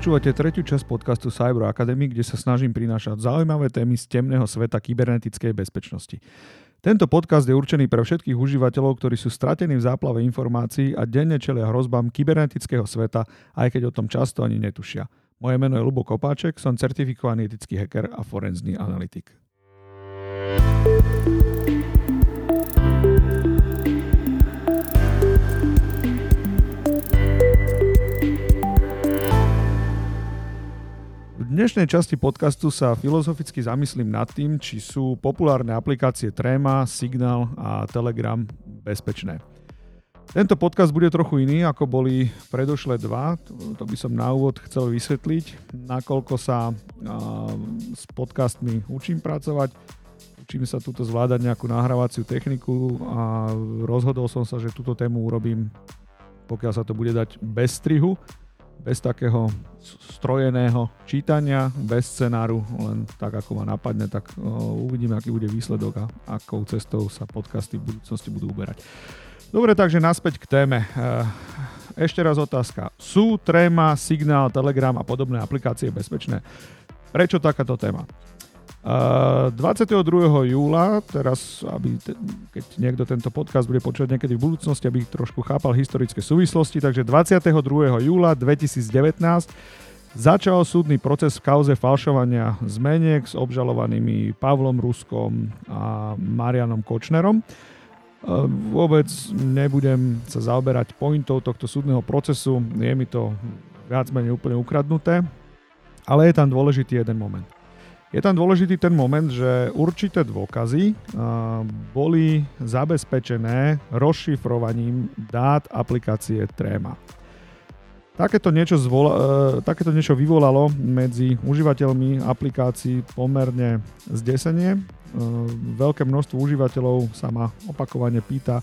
Počúvate tretiu časť podcastu Cyber Academy, kde sa snažím prinášať zaujímavé témy z temného sveta kybernetickej bezpečnosti. Tento podcast je určený pre všetkých užívateľov, ktorí sú stratení v záplave informácií a denne čelia hrozbám kybernetického sveta, aj keď o tom často ani netušia. Moje meno je Lubo Kopáček, som certifikovaný etický hacker a forenzný analytik. Dnešnej časti podcastu sa filozoficky zamyslím nad tým, či sú populárne aplikácie Trema, Signal a Telegram bezpečné. Tento podcast bude trochu iný, ako boli predošlé dva. To by som na úvod chcel vysvetliť, nakoľko sa s podcastmi učím pracovať, učím sa túto zvládať nejakú nahrávaciu techniku a rozhodol som sa, že túto tému urobím, pokiaľ sa to bude dať bez strihu bez takého strojeného čítania, bez scenáru, len tak ako ma napadne, tak uvidíme, aký bude výsledok a akou cestou sa podcasty v budúcnosti budú uberať. Dobre, takže naspäť k téme. E, ešte raz otázka. Sú Trema, Signál, Telegram a podobné aplikácie bezpečné? Prečo takáto téma? 22. júla, teraz, aby te, keď niekto tento podcast bude počuť niekedy v budúcnosti, aby trošku chápal historické súvislosti, takže 22. júla 2019 začal súdny proces v kauze falšovania zmeniek s obžalovanými Pavlom Ruskom a Marianom Kočnerom. Vôbec nebudem sa zaoberať pointou tohto súdneho procesu, je mi to viac menej úplne ukradnuté, ale je tam dôležitý jeden moment. Je tam dôležitý ten moment, že určité dôkazy boli zabezpečené rozšifrovaním dát aplikácie Trema. Takéto niečo, zvola, e, takéto niečo vyvolalo medzi užívateľmi aplikácií pomerne zdesenie. E, veľké množstvo užívateľov sa ma opakovane pýta,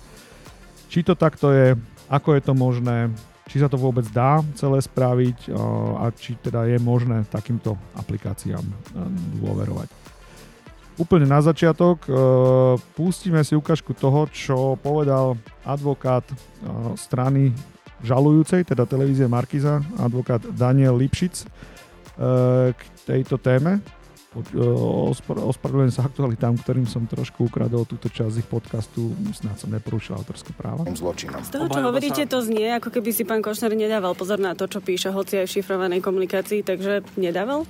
či to takto je, ako je to možné, či sa to vôbec dá celé spraviť a či teda je možné takýmto aplikáciám dôverovať. Úplne na začiatok pustíme si ukážku toho, čo povedal advokát strany žalujúcej, teda televízie Markiza, advokát Daniel Lipšic k tejto téme. Ospravedlňujem sa aktualitám, ktorým som trošku ukradol túto časť ich podcastu. Snáď som neporušil autorské práva. Zločinom. Z toho, čo hovoríte, to znie, ako keby si pán Košner nedával pozor na to, čo píše, hoci aj v šifrovanej komunikácii, takže nedával?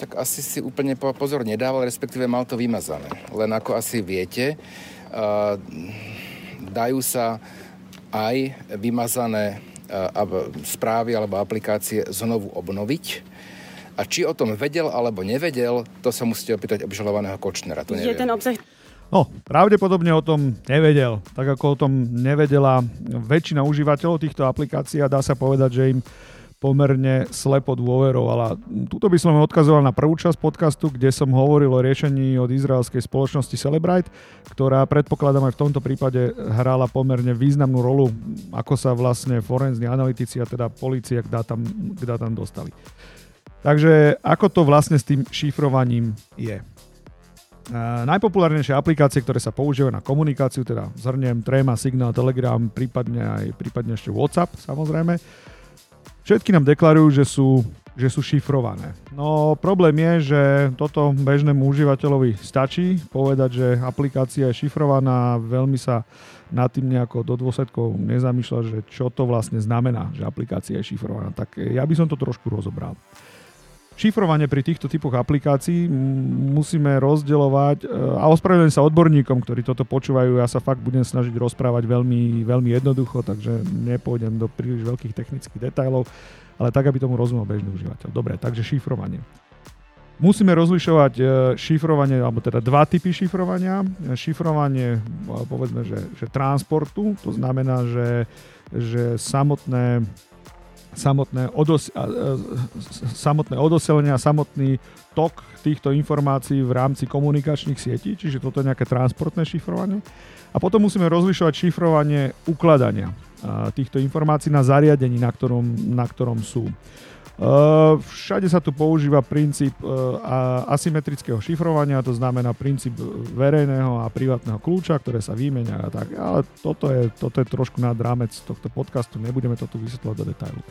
Tak asi si úplne pozor nedával, respektíve mal to vymazané. Len ako asi viete, uh, dajú sa aj vymazané uh, správy alebo aplikácie znovu obnoviť a či o tom vedel alebo nevedel, to sa musíte opýtať obžalovaného Kočnera. To neviem. ten obsah No, pravdepodobne o tom nevedel. Tak ako o tom nevedela väčšina užívateľov týchto aplikácií a dá sa povedať, že im pomerne slepo dôverovala. Tuto by som odkazoval na prvú časť podcastu, kde som hovoril o riešení od izraelskej spoločnosti Celebrite, ktorá predpokladám aj v tomto prípade hrala pomerne významnú rolu, ako sa vlastne forenzni analytici a teda policia k dátam, k dátam dostali. Takže ako to vlastne s tým šifrovaním je? Najpopulárnejšie aplikácie, ktoré sa používajú na komunikáciu, teda zhrniem Trema, Signal, Telegram, prípadne aj prípadne ešte WhatsApp samozrejme, všetky nám deklarujú, že sú, že sú šifrované. No problém je, že toto bežnému užívateľovi stačí povedať, že aplikácia je šifrovaná veľmi sa nad tým nejako do dôsledkov nezamýšľa, že čo to vlastne znamená, že aplikácia je šifrovaná. Tak ja by som to trošku rozobral. Šifrovanie pri týchto typoch aplikácií musíme rozdeľovať e, a ospravedlňujem sa odborníkom, ktorí toto počúvajú. Ja sa fakt budem snažiť rozprávať veľmi, veľmi jednoducho, takže nepôjdem do príliš veľkých technických detailov, ale tak, aby tomu rozumel bežný užívateľ. Dobre, takže šifrovanie. Musíme rozlišovať e, šifrovanie, alebo teda dva typy šifrovania. Šifrovanie, povedzme, že, že transportu, to znamená, že, že samotné samotné, odos, samotné odoselenie a samotný tok týchto informácií v rámci komunikačných sietí, čiže toto je nejaké transportné šifrovanie. A potom musíme rozlišovať šifrovanie ukladania týchto informácií na zariadení, na ktorom, na ktorom sú. Eh, všade sa tu používa princíp eh, asymetrického šifrovania, to znamená princíp verejného a privátneho kľúča, ktoré sa vymenia a tak. Ale toto je, toto je trošku nad rámec tohto podcastu, nebudeme to tu vysvetľovať do detailu.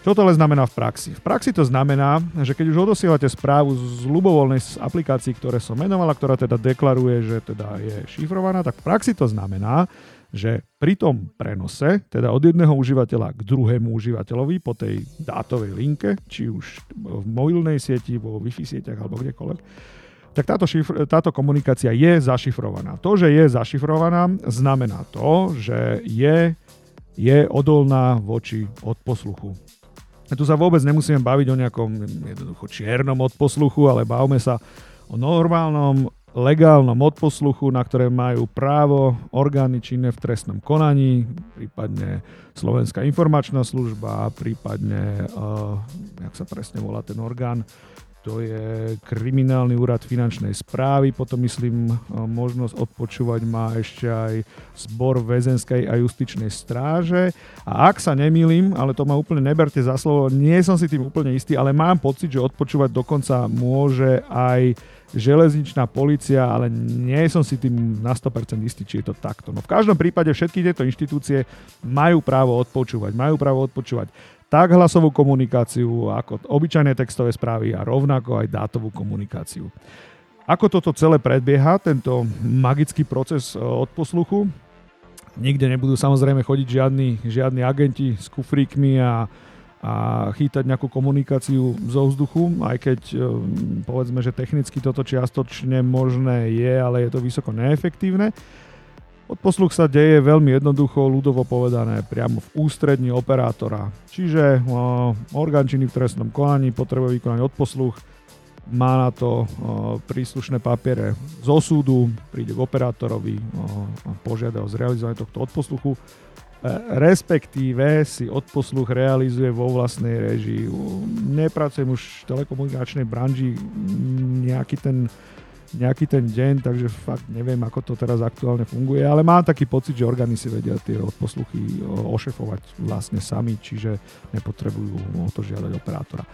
Čo to ale znamená v praxi? V praxi to znamená, že keď už odosielate správu z ľubovoľnej aplikácií, ktoré som menovala, ktorá teda deklaruje, že teda je šifrovaná, tak v praxi to znamená, že pri tom prenose, teda od jedného užívateľa k druhému užívateľovi po tej dátovej linke, či už v mobilnej sieti, vo Wi-Fi sieťach alebo kdekoľvek, tak táto, šifr, táto komunikácia je zašifrovaná. To, že je zašifrovaná, znamená to, že je, je odolná voči odposluchu. A tu sa vôbec nemusíme baviť o nejakom jednoducho čiernom odposluchu, ale bavme sa o normálnom, legálnom odposluchu, na ktoré majú právo orgány činné v trestnom konaní, prípadne Slovenská informačná služba, prípadne, uh, jak sa presne volá ten orgán, to je kriminálny úrad finančnej správy, potom myslím možnosť odpočúvať má ešte aj zbor väzenskej a justičnej stráže. A ak sa nemýlim, ale to ma úplne neberte za slovo, nie som si tým úplne istý, ale mám pocit, že odpočúvať dokonca môže aj železničná policia, ale nie som si tým na 100% istý, či je to takto. No v každom prípade všetky tieto inštitúcie majú právo odpočúvať. Majú právo odpočúvať tak hlasovú komunikáciu, ako obyčajné textové správy a rovnako aj dátovú komunikáciu. Ako toto celé predbieha, tento magický proces e, odposluchu? Nikde nebudú samozrejme chodiť žiadni, žiadni agenti s kufríkmi a, a chýtať nejakú komunikáciu zo vzduchu, aj keď e, povedzme, že technicky toto čiastočne možné je, ale je to vysoko neefektívne. Odposluch sa deje veľmi jednoducho, ľudovo povedané, priamo v ústrední operátora. Čiže uh, orgán činný v trestnom konaní potrebuje vykonať odposluch, má na to uh, príslušné papiere z osúdu, príde k operátorovi uh, a požiada o zrealizovanie tohto odposluchu, respektíve si odposluch realizuje vo vlastnej režii. Nepracujem už v telekomunikačnej branži nejaký ten nejaký ten deň, takže fakt neviem, ako to teraz aktuálne funguje, ale mám taký pocit, že orgány si vedia tie odposluchy ošefovať vlastne sami, čiže nepotrebujú o to žiadať operátora.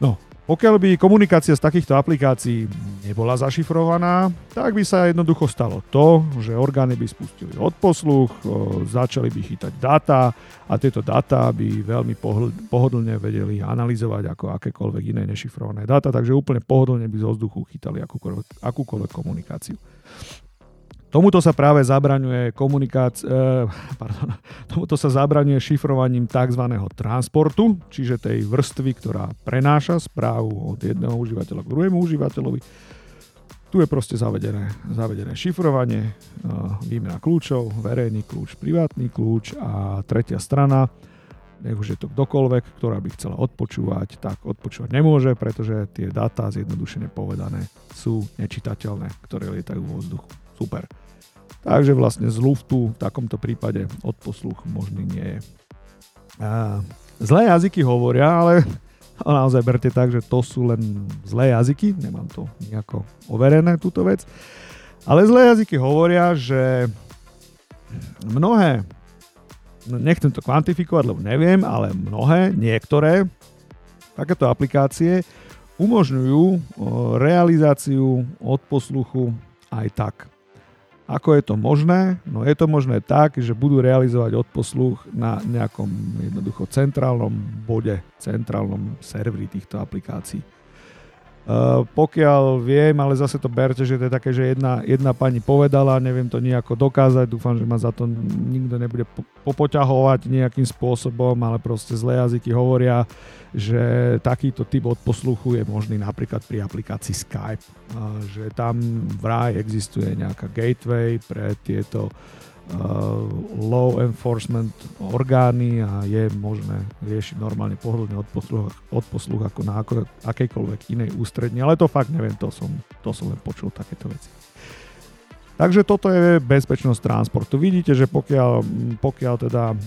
No, pokiaľ by komunikácia z takýchto aplikácií nebola zašifrovaná, tak by sa jednoducho stalo to, že orgány by spustili odposluch, začali by chytať dáta a tieto dáta by veľmi pohodlne vedeli analyzovať ako akékoľvek iné nešifrované dáta, takže úplne pohodlne by zo vzduchu chytali akúkoľvek, akúkoľvek komunikáciu. Tomuto sa práve zabraňuje komunikácia, eh, pardon, tomuto sa zabraňuje šifrovaním tzv. transportu, čiže tej vrstvy, ktorá prenáša správu od jedného užívateľa k druhému užívateľovi. Tu je proste zavedené, zavedené šifrovanie, eh, výmena kľúčov, verejný kľúč, privátny kľúč a tretia strana, nech už je to kdokoľvek, ktorá by chcela odpočúvať, tak odpočúvať nemôže, pretože tie dáta zjednodušene povedané sú nečitateľné, ktoré lietajú vo vzduchu. Super. Takže vlastne z luftu v takomto prípade odposluch možný nie je. A zlé jazyky hovoria, ale naozaj berte tak, že to sú len zlé jazyky, nemám to nejako overené túto vec, ale zlé jazyky hovoria, že mnohé, no nechcem to kvantifikovať, lebo neviem, ale mnohé, niektoré takéto aplikácie umožňujú realizáciu odposluchu aj tak. Ako je to možné? No je to možné tak, že budú realizovať odposluch na nejakom jednoducho centrálnom bode, centrálnom serveri týchto aplikácií. Uh, pokiaľ viem, ale zase to berte, že to je také, že jedna, jedna pani povedala, neviem to nejako dokázať, dúfam, že ma za to nikto nebude popoťahovať nejakým spôsobom, ale proste zlé jazyky hovoria, že takýto typ odposluchu je možný napríklad pri aplikácii Skype, uh, že tam vraj existuje nejaká gateway pre tieto Uh, law enforcement orgány a je možné riešiť normálne pohodlne odposluch, odposluch ako na ako, akejkoľvek inej ústredne, ale to fakt neviem, to som, to som len počul takéto veci. Takže toto je bezpečnosť transportu. Vidíte, že pokiaľ, pokiaľ teda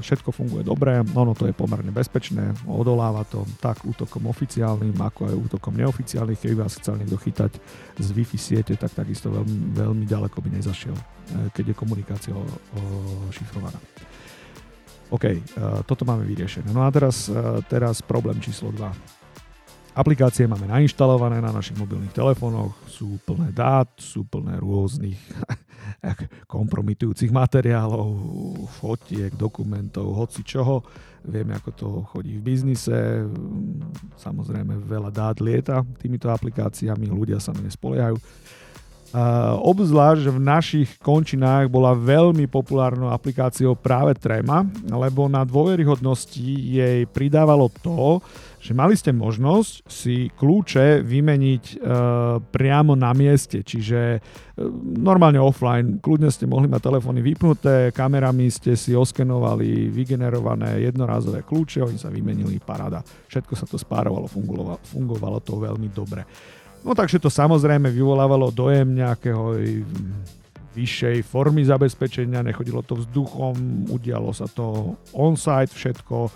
všetko funguje dobre, ono to je pomerne bezpečné, odoláva to tak útokom oficiálnym, ako aj útokom neoficiálnym. Keby vás chcel niekto chytať z Wi-Fi siete, tak takisto veľmi, veľmi ďaleko by nezašiel, e, keď je komunikácia o, šifrovaná. OK, uh, toto máme vyriešené. No a teraz, uh, teraz problém číslo 2 Aplikácie máme nainštalované na našich mobilných telefónoch, sú plné dát, sú plné rôznych kompromitujúcich materiálov, fotiek, dokumentov, hoci čoho. Vieme, ako to chodí v biznise. Samozrejme, veľa dát lieta týmito aplikáciami, ľudia sa na ne spoliehajú. Uh, obzvlášť v našich končinách bola veľmi populárnou aplikáciou práve Trema, lebo na dôveryhodnosti jej pridávalo to, že mali ste možnosť si kľúče vymeniť uh, priamo na mieste, čiže uh, normálne offline, kľudne ste mohli mať telefóny vypnuté, kamerami ste si oskenovali vygenerované jednorázové kľúče, oni sa vymenili, paráda. Všetko sa to spárovalo, fungovalo, fungovalo to veľmi dobre. No takže to samozrejme vyvolávalo dojem nejakého vyššej formy zabezpečenia, nechodilo to vzduchom, udialo sa to on-site všetko,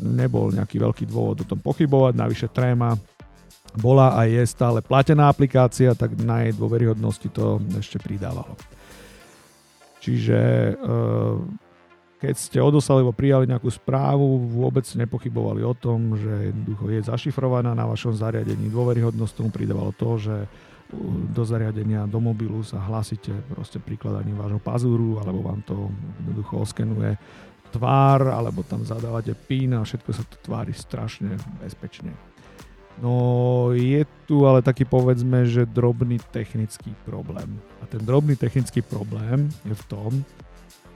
nebol nejaký veľký dôvod o tom pochybovať, navyše tréma bola a je stále platená aplikácia, tak na jej dôveryhodnosti to ešte pridávalo. Čiže keď ste odoslali alebo prijali nejakú správu, vôbec nepochybovali o tom, že jednoducho je zašifrovaná na vašom zariadení. Dôveryhodnosť tomu pridávalo to, že do zariadenia, do mobilu sa hlasíte proste prikladaním vášho pazúru, alebo vám to jednoducho oskenuje tvár, alebo tam zadávate PIN a všetko sa to tvári strašne bezpečne. No je tu ale taký povedzme, že drobný technický problém. A ten drobný technický problém je v tom,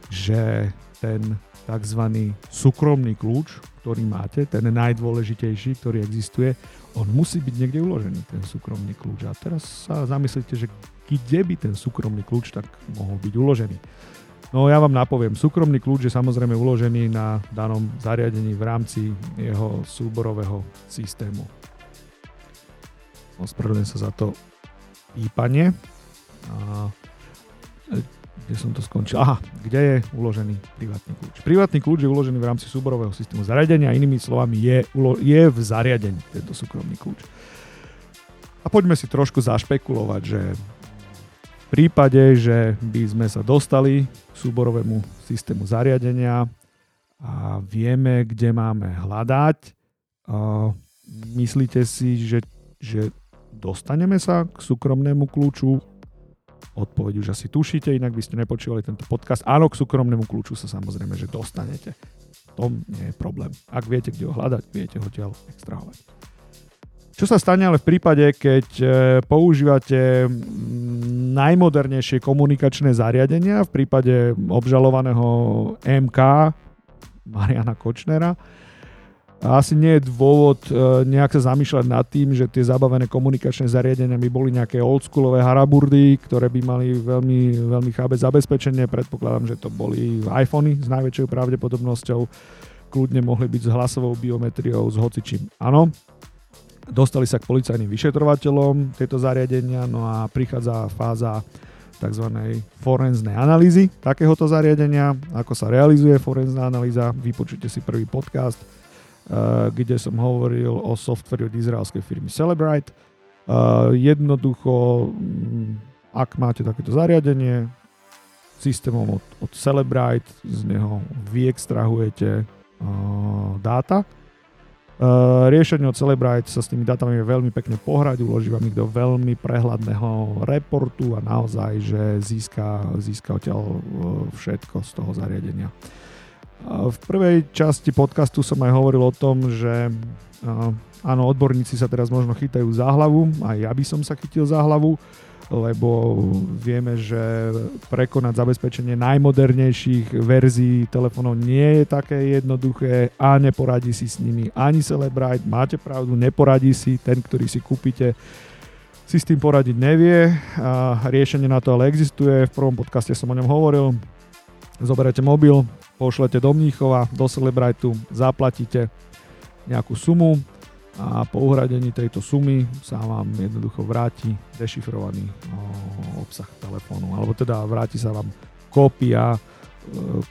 že ten tzv. súkromný kľúč, ktorý máte, ten najdôležitejší, ktorý existuje, on musí byť niekde uložený, ten súkromný kľúč. A teraz sa zamyslite, že kde by ten súkromný kľúč tak mohol byť uložený. No ja vám napoviem, súkromný kľúč je samozrejme uložený na danom zariadení v rámci jeho súborového systému. Ospravedlňujem sa za to pípanie. Kde som to skončil? Aha, kde je uložený privátny kľúč? Privátny kľúč je uložený v rámci súborového systému zariadenia, inými slovami je, je v zariadení tento súkromný kľúč. A poďme si trošku zašpekulovať, že v prípade, že by sme sa dostali k súborovému systému zariadenia a vieme, kde máme hľadať, myslíte si, že, že dostaneme sa k súkromnému kľúču Odpoveď už asi tušíte, inak by ste nepočúvali tento podcast. Áno, k súkromnému kľúču sa samozrejme, že dostanete. To nie je problém. Ak viete, kde ho hľadať, viete ho tiaľ extrahovať. Čo sa stane ale v prípade, keď e, používate najmodernejšie komunikačné zariadenia, v prípade obžalovaného MK Mariana Kočnera, asi nie je dôvod e, nejak sa zamýšľať nad tým, že tie zabavené komunikačné zariadenia by boli nejaké oldschoolové haraburdy, ktoré by mali veľmi, veľmi chábe zabezpečenie. Predpokladám, že to boli iPhony s najväčšou pravdepodobnosťou. Kľudne mohli byť s hlasovou biometriou, s hocičím. Áno, dostali sa k policajným vyšetrovateľom tieto zariadenia, no a prichádza fáza tzv. forenznej analýzy takéhoto zariadenia. Ako sa realizuje forenzná analýza, vypočujte si prvý podcast kde som hovoril o softveri od izraelskej firmy Celebrite. Eh, jednoducho, mm, ak máte takéto zariadenie, systémom od, od Celebrite, z neho vyextrahujete uh, dáta. Riešenie od Celebrite sa s tými dátami je veľmi pekne pohrať, uloží vám ich do veľmi prehľadného reportu a naozaj, že získa, získa odtiaľ všetko z toho zariadenia. V prvej časti podcastu som aj hovoril o tom, že áno, odborníci sa teraz možno chytajú za hlavu, aj ja by som sa chytil za hlavu, lebo vieme, že prekonať zabezpečenie najmodernejších verzií telefónov nie je také jednoduché a neporadí si s nimi ani Celebrite, máte pravdu, neporadí si ten, ktorý si kúpite si s tým poradiť nevie. A riešenie na to ale existuje. V prvom podcaste som o ňom hovoril. Zoberete mobil, pošlete do Mníchova, do Celebrajtu, zaplatíte nejakú sumu a po uhradení tejto sumy sa vám jednoducho vráti dešifrovaný obsah telefónu, alebo teda vráti sa vám kópia, e,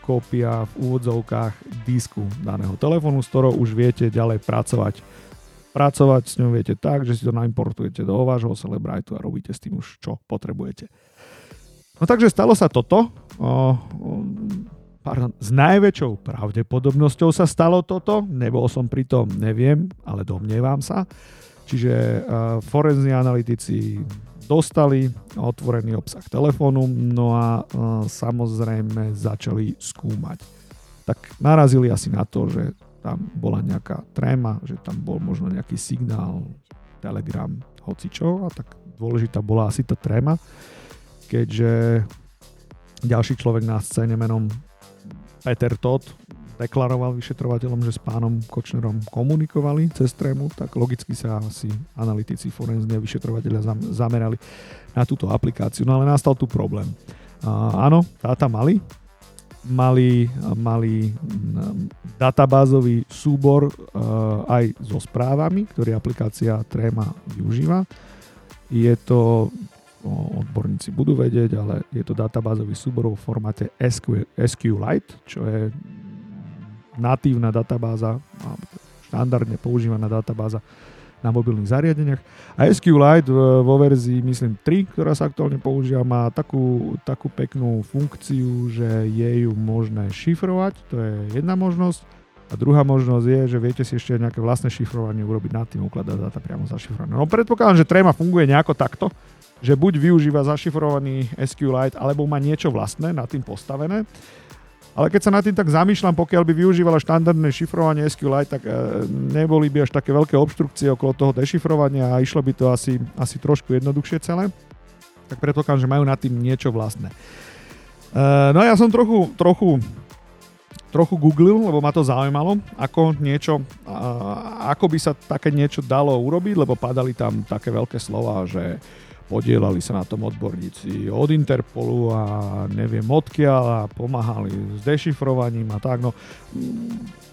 kópia v úvodzovkách disku daného telefónu, s ktorou už viete ďalej pracovať. Pracovať s ňou viete tak, že si to naimportujete do vášho Celebrajtu a robíte s tým už čo potrebujete. No takže stalo sa toto. Pardon, s najväčšou pravdepodobnosťou sa stalo toto. Nebol som pri tom, neviem, ale domnievam sa. Čiže uh, forenzní analytici dostali otvorený obsah telefónu, no a uh, samozrejme začali skúmať. Tak narazili asi na to, že tam bola nejaká tréma, že tam bol možno nejaký signál, telegram, hocičo a tak dôležitá bola asi tá tréma, keďže ďalší človek na scéne menom Peter Todd deklaroval vyšetrovateľom, že s pánom Kočnerom komunikovali cez trému, tak logicky sa asi analytici forenzne vyšetrovateľia zamerali na túto aplikáciu. No ale nastal tu problém. A, áno, dáta mali, mali, mali databázový súbor uh, aj so správami, ktorý aplikácia Trema využíva. Je to, odborníci budú vedieť, ale je to databázový súbor v formáte SQ, SQLite, čo je natívna databáza, štandardne používaná databáza na mobilných zariadeniach. A SQLite vo verzii, myslím, 3, ktorá sa aktuálne používa, má takú, takú peknú funkciu, že je ju možné šifrovať, to je jedna možnosť. A druhá možnosť je, že viete si ešte nejaké vlastné šifrovanie urobiť nad tým, ukladať dáta priamo zašifrované. No predpokladám, že Trema funguje nejako takto, že buď využíva zašifrovaný SQLite, alebo má niečo vlastné nad tým postavené. Ale keď sa nad tým tak zamýšľam, pokiaľ by využívala štandardné šifrovanie SQLite, tak e, neboli by až také veľké obštrukcie okolo toho dešifrovania a išlo by to asi, asi trošku jednoduchšie celé. Tak predpokladám, že majú nad tým niečo vlastné. E, no ja som trochu, trochu trochu googlil, lebo ma to zaujímalo, ako niečo, ako by sa také niečo dalo urobiť, lebo padali tam také veľké slova, že podielali sa na tom odborníci od Interpolu a neviem odkiaľ a pomáhali s dešifrovaním a tak. No,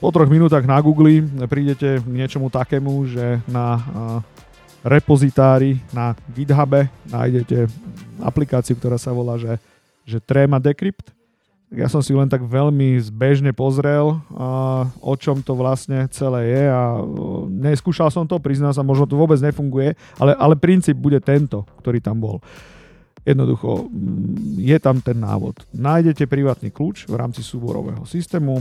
po troch minútach na Google prídete k niečomu takému, že na repozitári na GitHube nájdete aplikáciu, ktorá sa volá, že, že Trema Decrypt ja som si len tak veľmi zbežne pozrel, o čom to vlastne celé je a o, neskúšal som to, priznám sa, možno to vôbec nefunguje, ale, ale princíp bude tento, ktorý tam bol. Jednoducho, mm, je tam ten návod. Nájdete privátny kľúč v rámci súborového systému.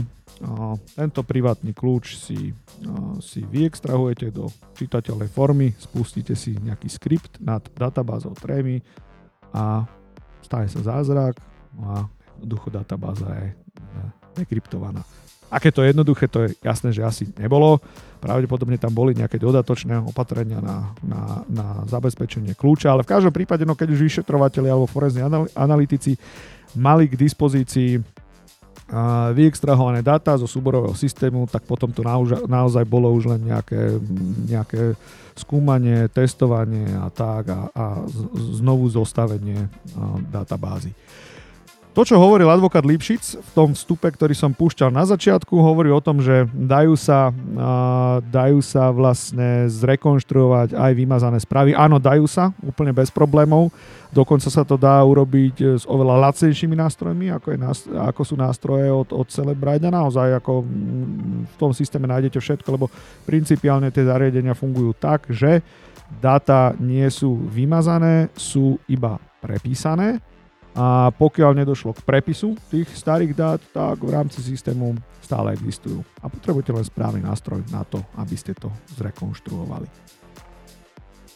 Tento privátny kľúč si, si vyextrahujete do čitateľnej formy, spustíte si nejaký skript nad databázou Tremy a stane sa zázrak a jednoducho databáza je dekryptovaná. Aké to je jednoduché, to je jasné, že asi nebolo. Pravdepodobne tam boli nejaké dodatočné opatrenia na, na, na zabezpečenie kľúča, ale v každom prípade, no keď už vyšetrovateľi alebo forenzní analytici mali k dispozícii vyextrahované dáta zo súborového systému, tak potom to naozaj bolo už len nejaké, nejaké skúmanie, testovanie a tak a, a znovu zostavenie databázy. To, čo hovoril advokát Lipšic v tom vstupe, ktorý som púšťal na začiatku, hovorí o tom, že dajú sa, dajú sa vlastne zrekonštruovať aj vymazané správy. Áno, dajú sa, úplne bez problémov. Dokonca sa to dá urobiť e, s oveľa lacnejšími nástrojmi, ako, je ako sú nástroje od, od Celebrite. Naozaj ako v tom systéme nájdete všetko, lebo principiálne tie zariadenia fungujú tak, že dáta nie sú vymazané, sú iba prepísané a pokiaľ nedošlo k prepisu tých starých dát, tak v rámci systému stále existujú. A potrebujete len správny nástroj na to, aby ste to zrekonštruovali.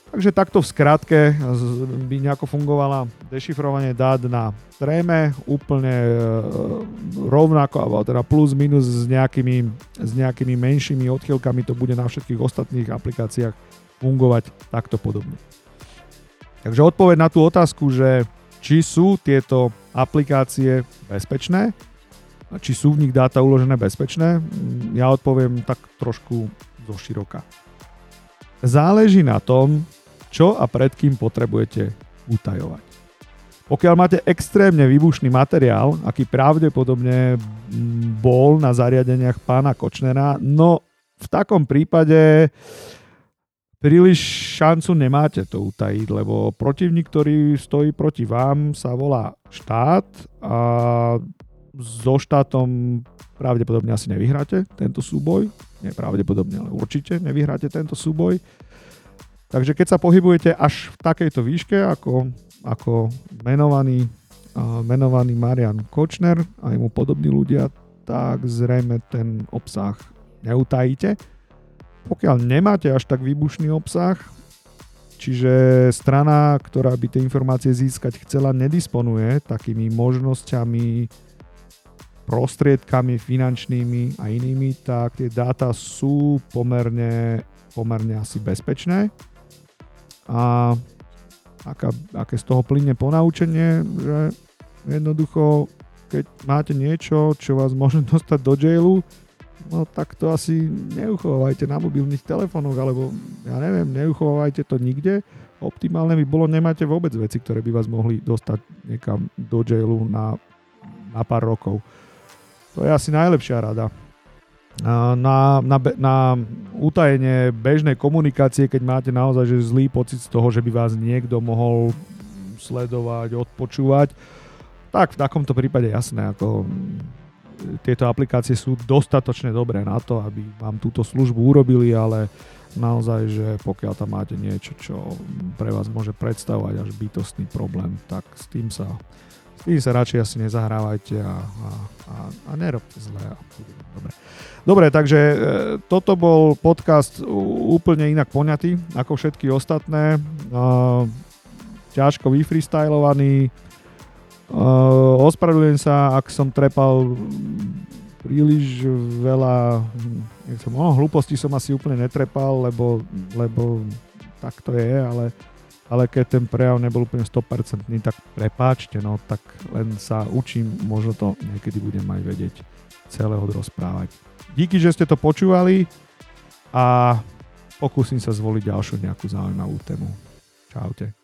Takže takto v skratke by nejako fungovala dešifrovanie dát na tréme, úplne e, rovnako, alebo teda plus minus s nejakými, s nejakými menšími odchylkami to bude na všetkých ostatných aplikáciách fungovať takto podobne. Takže odpoveď na tú otázku, že či sú tieto aplikácie bezpečné, či sú v nich dáta uložené bezpečné, ja odpoviem tak trošku zo široka. Záleží na tom, čo a pred kým potrebujete utajovať. Pokiaľ máte extrémne výbušný materiál, aký pravdepodobne bol na zariadeniach pána Kočnera, no v takom prípade príliš šancu nemáte to utajiť, lebo protivník, ktorý stojí proti vám, sa volá štát a so štátom pravdepodobne asi nevyhráte tento súboj. Nie pravdepodobne, ale určite nevyhráte tento súboj. Takže keď sa pohybujete až v takejto výške, ako, ako menovaný, menovaný Marian Kočner a jemu podobní ľudia, tak zrejme ten obsah neutajíte pokiaľ nemáte až tak výbušný obsah, čiže strana, ktorá by tie informácie získať chcela, nedisponuje takými možnosťami, prostriedkami finančnými a inými, tak tie dáta sú pomerne, pomerne asi bezpečné. A aká, aké z toho plyne ponaučenie, že jednoducho, keď máte niečo, čo vás môže dostať do jailu, no tak to asi neuchovávajte na mobilných telefónoch, alebo ja neviem, neuchovávajte to nikde. Optimálne by bolo, nemáte vôbec veci, ktoré by vás mohli dostať niekam do jailu na, na pár rokov. To je asi najlepšia rada. Na, na, na utajenie bežnej komunikácie, keď máte naozaj že zlý pocit z toho, že by vás niekto mohol sledovať, odpočúvať, tak v takomto prípade jasné, ako tieto aplikácie sú dostatočne dobré na to, aby vám túto službu urobili, ale naozaj, že pokiaľ tam máte niečo, čo pre vás môže predstavovať až bytostný problém, tak s tým sa, s tým sa radšej asi nezahrávajte a, a, a, a nerobte zle. Dobre. dobre, takže e, toto bol podcast úplne inak poňatý ako všetky ostatné. E, ťažko vyfreestylovaný, Uh, ospravedlňujem sa, ak som trepal príliš veľa, som, oh, hlúposti som asi úplne netrepal, lebo, lebo tak to je, ale, ale keď ten prejav nebol úplne 100%, tak prepáčte, no tak len sa učím, možno to niekedy budem aj vedieť celého rozprávať. Díky, že ste to počúvali a pokúsim sa zvoliť ďalšiu nejakú zaujímavú tému. Čaute.